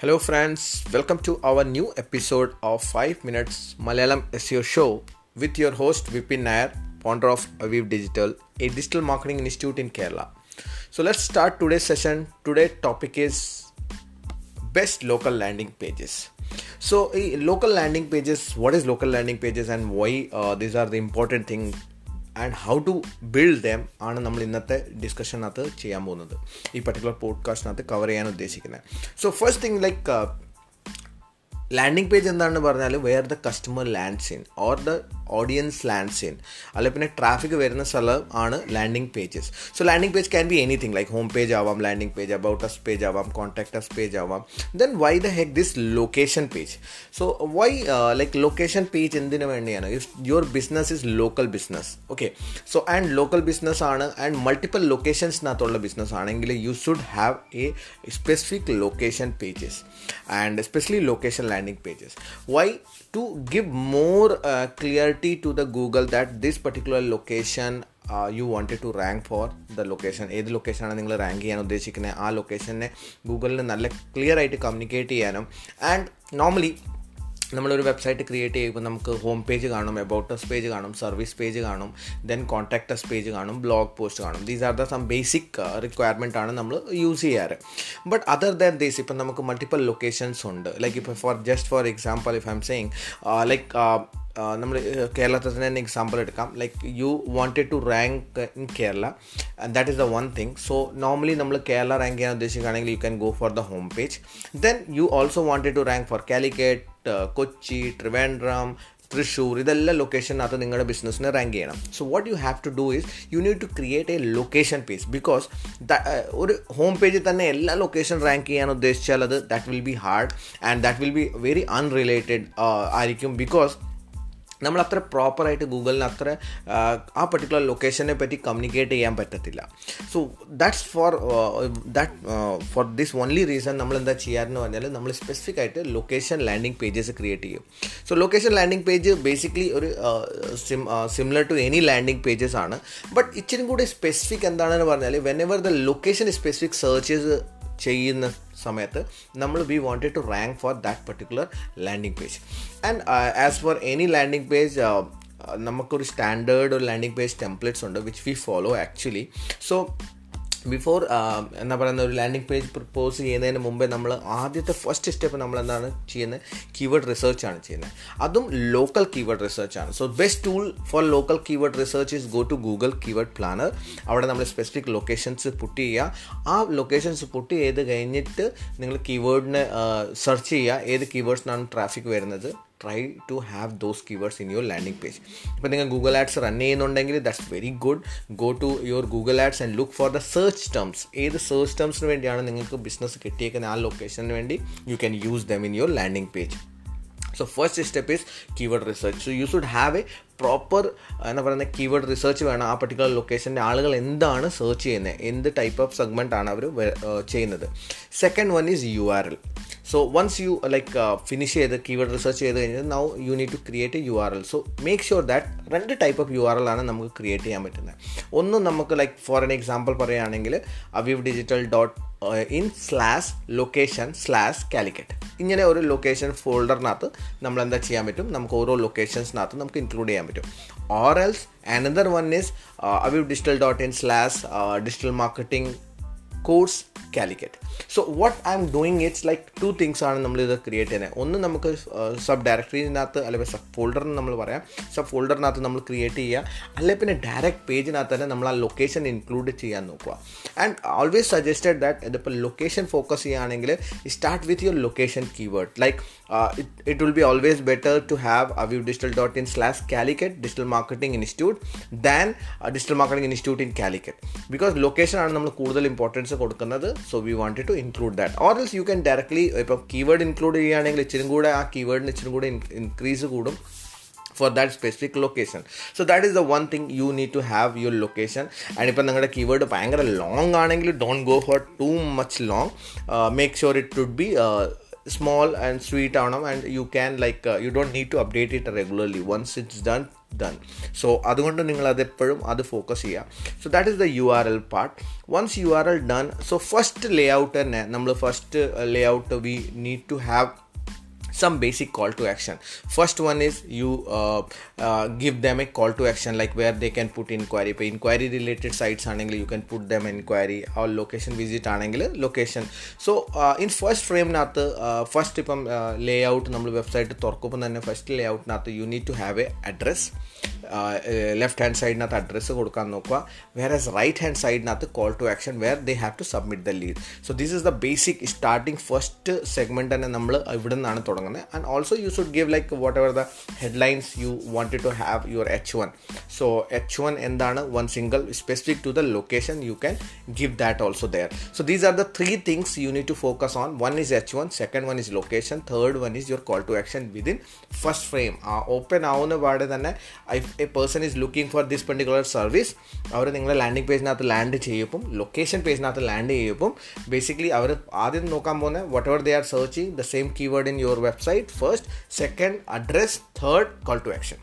Hello, friends. Welcome to our new episode of 5 Minutes Malayalam SEO Show with your host Vipin Nair, founder of Aviv Digital, a digital marketing institute in Kerala. So, let's start today's session. Today's topic is best local landing pages. So, a local landing pages, what is local landing pages and why uh, these are the important thing and how to build them ആണ് നമ്മൾ ഇന്നത്തെ ഡിസ്കഷനകത്ത് ചെയ്യാൻ പോകുന്നത്. ഈ particular പോഡ്കാസ്റ്റിനകത്ത് cover ചെയ്യാൻ ഉദ്ദേശിക്കുന്നത്. So first thing like landing page എന്താണെന്ന് പറഞ്ഞാൽ where the customer lands in or the audience lands in അല്ലെ പിന്നെ ട്രാഫിക് വരുന്ന സ്ഥലം ആണ് landing pages so landing page can be anything like home page ആവാം landing page about us page ആവാം contact us page ആവാം. Then why the heck this location page so why like location page എന്തിനു വേണ്ടിയാണ്? If your business is local business okay so and local business ആണ് and multiple ലൊക്കേഷൻസിനകത്തുള്ള business ആണെങ്കിൽ you should have a specific location pages and especially location landing pages why to give more uh, clarity to the google that this particular location uh, you wanted to rank for the location ഏത് ലൊക്കേഷനാണ് നിങ്ങൾ rank ചെയ്യാൻ ഉദ്ദേശിക്കുന്നത് ആ ലൊക്കേഷനെ ഗൂഗിളിന് നല്ല clear ആയിട്ട് communicate ചെയ്യാനും and normally നമ്മളൊരു വെബ്സൈറ്റ് ക്രിയേറ്റ് ചെയ്യുമ്പോൾ നമുക്ക് ഹോം പേജ് കാണും എബൌട്ടസ് പേജ് കാണും സർവീസ് പേജ് കാണും ദെൻ കോൺടാക്ടസ് പേജ് കാണും ബ്ലോഗ് പോസ്റ്റ് കാണും. These are the some basic requirement ആണ് നമ്മൾ യൂസ് ചെയ്യാറ്. ബട്ട് അതർ ദാൻ ദീസ് ഇപ്പം നമുക്ക് മൾട്ടിപ്പിൾ ലൊക്കേഷൻസ് ഉണ്ട്. ലൈക്ക് ഇപ്പോൾ for just for example if I'm saying like നമ്മൾ കേരളത്തിൽ തന്നെ എക്സാമ്പിൾ എടുക്കാം. Like you wanted to rank in Kerala and that is the one thing so normally നമ്മൾ Kerala rank ചെയ്യാൻ ഉദ്ദേശിക്കുകയാണെങ്കിൽ you can go for the home page then you also wanted to rank for Calicut Kochi Trivandrum Thrissur ഇതെല്ലാം ലൊക്കേഷനകത്ത് നിങ്ങളുടെ ബിസിനസ്സിനെ rank ചെയ്യണം. So what you have to do is you need to create a location page because ഒരു home പേജിൽ തന്നെ എല്ലാ location rank ചെയ്യാൻ ഉദ്ദേശിച്ചാൽ അത് that will be hard and that will be very unrelated ആയിരിക്കും ബിക്കോസ് നമ്മൾ അത്ര പ്രോപ്പറായിട്ട് ഗൂഗിളിന് അത്ര ആ പർട്ടിക്കുലർ ലൊക്കേഷനെ പറ്റി കമ്മ്യൂണിക്കേറ്റ് ചെയ്യാൻ പറ്റത്തില്ല. So that's for that for this only reason നമ്മൾ എന്താ ചെയ്യാറെന്ന് പറഞ്ഞാൽ നമ്മൾ സ്പെസിഫിക് ആയിട്ട് ലൊക്കേഷൻ ലാൻഡിംഗ് പേജസ് ക്രിയേറ്റ് ചെയ്യും. So location landing page basically ഒരു similar to any landing pages ആണ്. ബട്ട് ഇച്ചിരി കൂടി സ്പെസിഫിക് എന്താണെന്ന് പറഞ്ഞാൽ whenever the location specific searches ചെയ്യുന്ന സമയത്ത് നമ്മൾ we wanted to rank for that particular landing page and as for any landing page നമുക്കൊരു സ്റ്റാൻഡേർഡ് ഒരു ലാൻഡിംഗ് പേജ് ടെംപ്ലേറ്റ്സ് ഉണ്ട് which we follow actually so before എന്താ പറയുന്ന ഒരു ലാൻഡിംഗ് പേജ് പ്രപ്പോസ് ചെയ്യുന്നതിന് മുമ്പേ നമ്മൾ ആദ്യത്തെ ഫസ്റ്റ് സ്റ്റെപ്പ് നമ്മൾ എന്താണ് ചെയ്യുന്നത്? കീവേഡ് റിസർച്ച് ആണ് ചെയ്യുന്നത്. അതും ലോക്കൽ കീവേഡ് റിസർച്ച് ആണ്. So best tool for local keyword research is go to Google keyword planner അവിടെ നമ്മൾ സ്പെസിഫിക് ലൊക്കേഷൻസ് പുട്ട് ചെയ്യുക. ആ ലൊക്കേഷൻസ് പുട്ട് ചെയ്ത് കഴിഞ്ഞിട്ട് നിങ്ങൾ കീവേഡിനെ സെർച്ച് ചെയ്യുക. ഏത് കീവേഡ്സിനാണ് ട്രാഫിക് വരുന്നത്? Try to have those keywords in your landing page ഇപ്പോൾ നിങ്ങൾ ഗൂഗിൾ ആഡ്സ് റൺ ചെയ്യുന്നുണ്ടെങ്കിൽ that's very good go to your Google ads and look for the search terms ഏത് സെർച്ച് ടേംസിന് വേണ്ടിയാണ് നിങ്ങൾക്ക് ബിസിനസ് കിട്ടിയേക്കുന്ന ആ ലൊക്കേഷന് വേണ്ടി you can use them in your landing page so first step is keyword research so you should have a proper എന്താ പറയുന്ന കീവേഡ് റിസർച്ച് വേണം. ആ പർട്ടിക്കുലർ ലൊക്കേഷന്റെ ആളുകൾ എന്താണ് സെർച്ച് ചെയ്യുന്നത്? എന്ത് ടൈപ്പ് ഓഫ് സെഗ്മെന്റ് ആണ് അവർ ചെയ്യുന്നത്? Second one is U R L so once you like finish ചെയ്ത് കീവേഡ് റിസർച്ച് ചെയ്ത് കഴിഞ്ഞാൽ now you need to create a U R L so make sure that രണ്ട് type of U R L ആണ് നമുക്ക് create ചെയ്യാൻ പറ്റുന്നത്. ഒന്ന് നമുക്ക് ലൈക്ക് ഫോർ എൻ എക്സാമ്പിൾ പറയുകയാണെങ്കിൽ Aviv digital dot in slash location slash Calicut ഇങ്ങനെ ഒരു ലൊക്കേഷൻ ഫോൾഡറിനകത്ത് നമ്മൾ എന്താ ചെയ്യാൻ പറ്റും? നമുക്ക് ഓരോ ലൊക്കേഷൻസിനകത്ത് നമുക്ക് ഇൻക്ലൂഡ് ചെയ്യാൻ പറ്റും. Or else another one is Aviv digital dot in slash digital marketing course Calicut so what I'm doing it's like two things ആണ് നമ്മളിത് ക്രിയേറ്റ് ചെയ്യുന്നത്. ഒന്ന് നമുക്ക് സബ് ഡയറക്ടറിനകത്ത് അല്ലെങ്കിൽ സബ് ഫോൾഡറിന് നമ്മൾ പറയാം. സബ് ഫോൾഡറിനകത്ത് നമ്മൾ ക്രിയേറ്റ് ചെയ്യുക. അല്ലെങ്കിൽ പിന്നെ ഡയറക്റ്റ് പേജിനകത്ത് തന്നെ നമ്മൾ ആ ലൊക്കേഷൻ ഇൻക്ലൂഡ് ചെയ്യാൻ നോക്കുക. ആൻഡ് ഓൾവേസ് സജസ്റ്റഡ് ദാറ്റ് ഇതിപ്പോൾ ലൊക്കേഷൻ ഫോക്കസ് ചെയ്യുകയാണെങ്കിൽ start with your location keyword like it will be always better to have Aviv digital dot in slash Calicut digital marketing institute than digital marketing institute in Calicut because location ആണ് നമ്മൾ കൂടുതൽ importance കൊടുക്കുന്നത്. So we wanted to include that or else you can directly ഇപ്പം keyword include ചെയ്യുകയാണെങ്കിൽ ഇച്ചിരി കൂടെ ആ കീവേഡിന് ഇച്ചിരി കൂടെ ഇൻക്രീസ് കൂടും for that specific location so that is the one thing you need to have your location and ഇപ്പം നിങ്ങളുടെ കീവേഡ് ഭയങ്കര ലോങ് ആണെങ്കിൽ don't go for too much long make sure it should be small and sweet ആവണം. And you can like you don't need to update it regularly once it's done done so അതുകൊണ്ട് നിങ്ങൾ അത് എപ്പോഴും അത് focus ചെയ്യുക. So that is the U R L part once U R L done so first layout തന്നെ നമ്മൾ first layout we need to have some basic call to action first one is you uh, uh, give them a call to action like where they can put inquiry ഇപ്പോൾ inquiry related sites ആണെങ്കിൽ you can put them inquiry or location visit ആണെങ്കിൽ location so uh, in first ഫ്രെയിമിനകത്ത് first ഇപ്പം ലേ layout നമ്മൾ website തുറക്കുമ്പോൾ തന്നെ first layout ഔട്ടിനകത്ത് you need to have a address left hand സൈഡിനകത്ത് address കൊടുക്കാൻ നോക്കുക. Where as right hand സൈഡിനകത്ത് call to action where they have to submit the lead so this is the basic starting first segment തന്നെ നമ്മൾ ഇവിടെ നിന്നാണ് തുടങ്ങുന്നത്. And also you should give like whatever the headlines you wanted to have your H one so H one എന്താണ്? One single specific to the location you can give that also there so these are the three things you need to focus on one is H one second one is location third one is your call to action within first frame ആ open ആവുന്ന പാടെ തന്നെ a person is looking for this particular service അവർ നിങ്ങളെ landing പേജിനകത്ത് land ചെയ്യുമ്പം location പേജിനകത്ത് land ചെയ്യുമ്പം basically അവർ ആദ്യം നോക്കാൻ പോകുന്നത് whatever they are searching the same keyword in your website first second address third call to action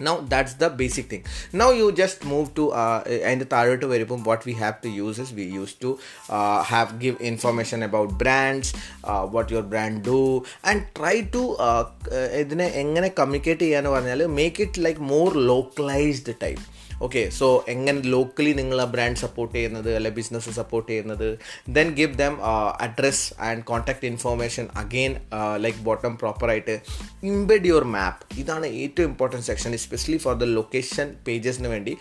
now that's the basic thing now you just move to uh, and താഴോട്ട് വരുമ്പം what we have to use is we used to uh, have give information about brands uh, what your brand do and try to uh, എങ്ങനെ communicate ചെയ്യാന്ന് പറഞ്ഞാൽ make it like more okay so എങ്ങനെ locally നിങ്ങൾ ആ brand support ചെയ്യുന്നത് അല്ലെ business support ചെയ്യുന്നത്? Then give them address and contact information again like bottom പ്രോപ്പറായിട്ട് ഇംബെഡ് യുവർ മാപ്പ് ഇതാണ് ഏറ്റവും important section especially for the location പേജസിന് വേണ്ടി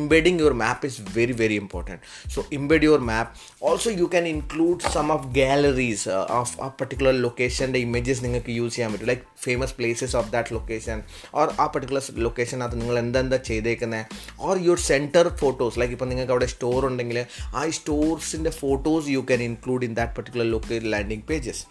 embedding your map is very very important so embed your map also you can include some of galleries of ആ particular ലൊക്കേഷന്റെ images നിങ്ങൾക്ക് use ചെയ്യാൻ പറ്റും. Like famous places of that location or ആ particular ലൊക്കേഷനകത്ത് നിങ്ങൾ എന്തെന്താ ചെയ്തേക്കുന്നത് or your centre photos like ഇപ്പോൾ നിങ്ങൾക്ക് അവിടെ സ്റ്റോർ ഉണ്ടെങ്കിൽ ആ സ്റ്റോർസിന്റെ photos you can include in that particular locate landing pages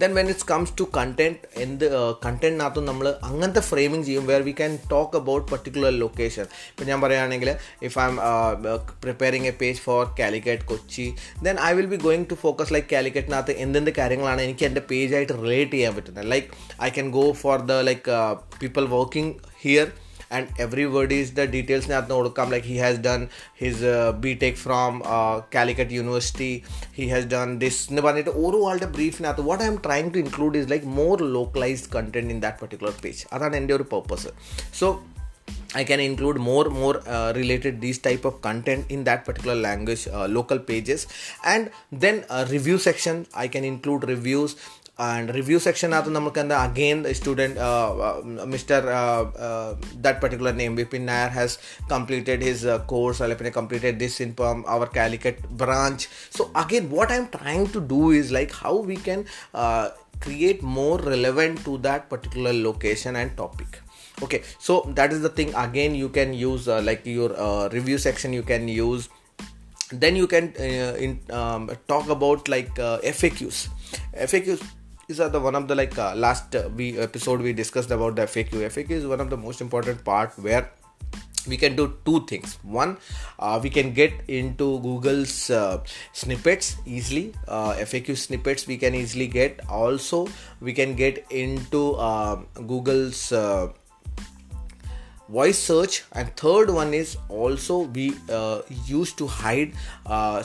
then when it's comes to content എന്ത് കണ്ടന്റിനകത്തും നമ്മൾ അങ്ങനത്തെ ഫ്രെയിമിങ് ചെയ്യും where we can talk about particular location ഇപ്പോൾ ഞാൻ പറയുകയാണെങ്കിൽ if I'm preparing a page for Calicut Kochi then I will be going to focus like കാലിക്കറ്റിനകത്ത് എന്തെന്ത് കാര്യങ്ങളാണ് എനിക്ക് എന്റെ പേജായിട്ട് റിലേറ്റ് ചെയ്യാൻ പറ്റുന്നത്. Like I can go for the like people working here and every word is the details like he has done his uh, btech from uh, calicut university he has done this ഓരോ ആളുടെ ബ്രീഫിനകത്ത് what I'm trying to include is like more localised content in that particular page അതാണ് എന്റെ ഒരു purpose so I can include more more uh, related these type of content in that particular language uh, local pages. And then uh, review section I can include reviews. And review section at the again the student uh, uh, mr uh, uh, that particular name vipin nair has completed his uh, course alapine completed this in um, our calicut branch. So again what i'm trying to do is like how we can uh, create more relevant to that particular location and topic okay so that is the thing. Again you can use uh, like your uh, review section you can use. Then you can uh, in, um, talk about like uh, faqs faqs is are the one of the like uh, last uh, we episode we discussed about the faq faq is one of the most important part where we can do two things. One uh, we can get into google's uh, snippets easily. Uh, faq snippets we can easily get. Also we can get into uh, google's uh, voice search. And third one is also we uh, used to hide uh,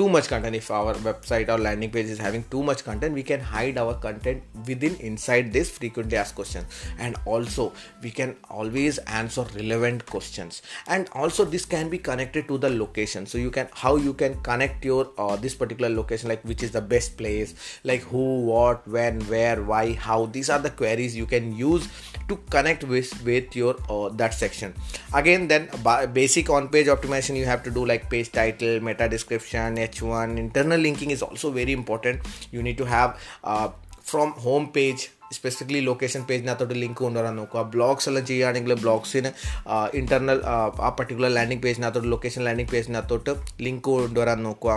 too much content. If our website or landing page is having too much content we can hide our content within inside this frequently asked questions and also we can always answer relevant questions. And also this can be connected to the location. So you can how you can connect your uh, this particular location like which is the best place like who what when where why how. These are the queries you can use to connect with with your uh, that section. Again then basic on page optimization you have to do like page title meta description h1 internal linking is also very important you need to have uh, from home page specifically location പേജിനകത്തോട്ട് link കൊണ്ടുവരാൻ നോക്കുക blogs എല്ലാം ചെയ്യുകയാണെങ്കിൽ ബ്ലോഗ്സിന് internal ആ particular landing പേജിനകത്തോട്ട് location landing പേജിനകത്തോട്ട് link കൊണ്ടുവരാൻ നോക്കുക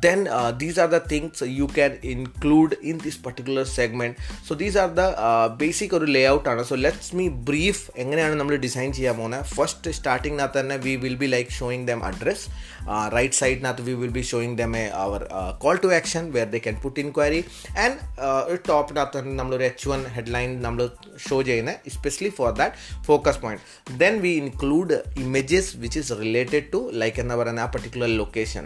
then uh, these are the things you can include in this particular segment so these are the uh, basic ഒരു ലേ out ആണ് so let's me brief എങ്ങനെയാണ് നമ്മൾ design ചെയ്യാൻ പോകുന്നത് first സ്റ്റാർട്ടിങ്ങിനകത്ത് തന്നെ we will be like showing them address right സൈഡിനകത്ത് we will be showing them a our call to action where they can put inquiry and ഒരു ടോപ്പിനകത്ത് തന്നെ നമ്മളൊരു H one headline നമ്മൾ show ചെയ്യുന്നത് especially for that focus point then we include images which is related to like എന്താ പറയുക ആ particular location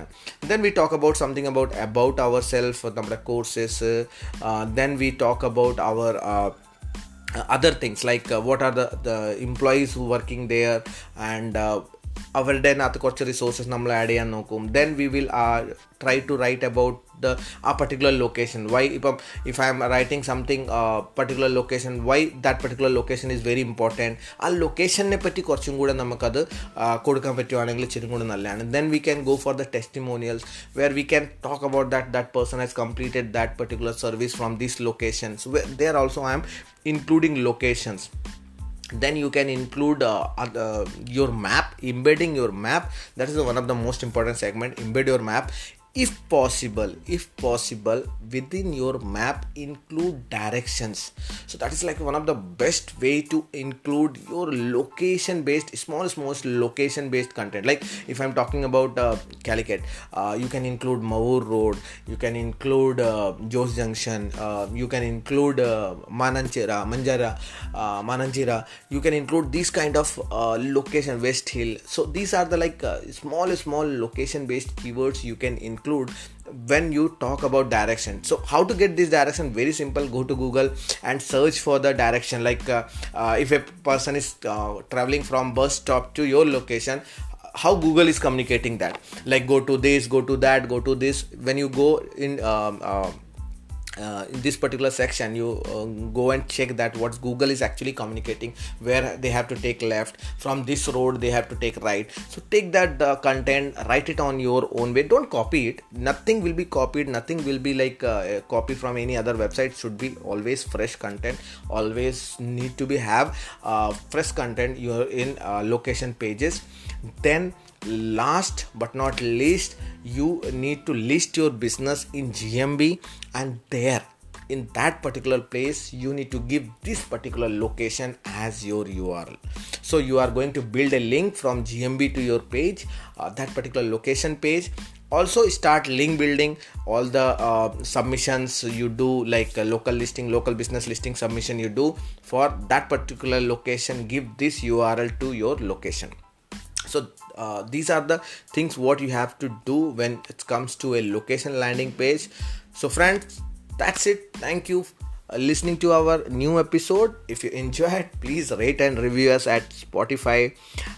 then we talk about something about about ourselves നമ്മുടെ courses uh, then we talk about our uh, other things like uh, what are the, the employees who working there and uh, അവരുടെ അതിനകത്ത് കുറച്ച് resources നമ്മൾ add ചെയ്യാൻ നോക്കും. Then we will try to write about the ആ particular location why ഇപ്പം if I'm writing something particular location why that particular location is very important ആ ലൊക്കേഷനെ പറ്റി കുറച്ചും കൂടെ നമുക്കത് കൊടുക്കാൻ പറ്റുവാണെങ്കിൽ ഇച്ചിരി കൂടെ നല്ലതാണ്. Then we can go for the testimonials where we can talk about that that person has completed that particular service from these locations there also I am including locations. Then you can include uh, your map embedding your map. That is one of the most important segment embed your map if possible if possible within your map include directions. So that is like one of the best way to include your location based small small location based content. Like if i'm talking about uh, calicut uh, you can include Mavoor road you can include uh, Jos junction uh, you can include uh, mananchira manjara uh, mananchira you can include these kind of uh, location west hill. So these are the like uh, small small location based keywords you can include when you talk about direction. So how to get this direction? Very simple. Go to google and search for the direction. Like uh, uh, if a person is uh, traveling from bus stop to your location how google is communicating that? Like go to this go to that go to this. When you go in um, uh, in this particular section you uh, go and check that what google is actually communicating where they have to take left. From this road they have to take right. So take that uh, content write it on your own way. Don't copy it. Nothing will be copied. Nothing will be like uh, copy from any other website. Should be always fresh content. Always need to be have uh, fresh content you're in uh, location pages. Then last but not least you need to list your business in gmb and there in that particular place you need to give this particular location as your url so you are going to build a link from gmb to your page uh, that particular location page. Also start link building. All the uh, submissions you do like uh, local listing local business listing submission you do for that particular location give this url to your location so uh, these are the things what you have to do when it comes to a location landing page. So friends that's it. Thank you listening to our new episode. If you enjoyed please rate and review us at spotify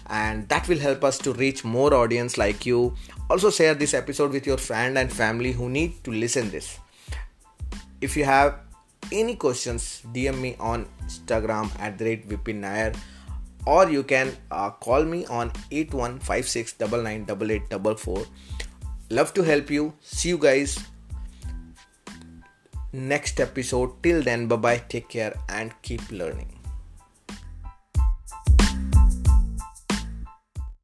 and that will help us to reach more audience like you. Also share this episode with your friend and family who need to listen this. If you have any questions dm me on instagram at the rate vipin nair or you can uh, call me on 8156998844 love to help you. See you guys next episode. Till then bye bye take care and keep learning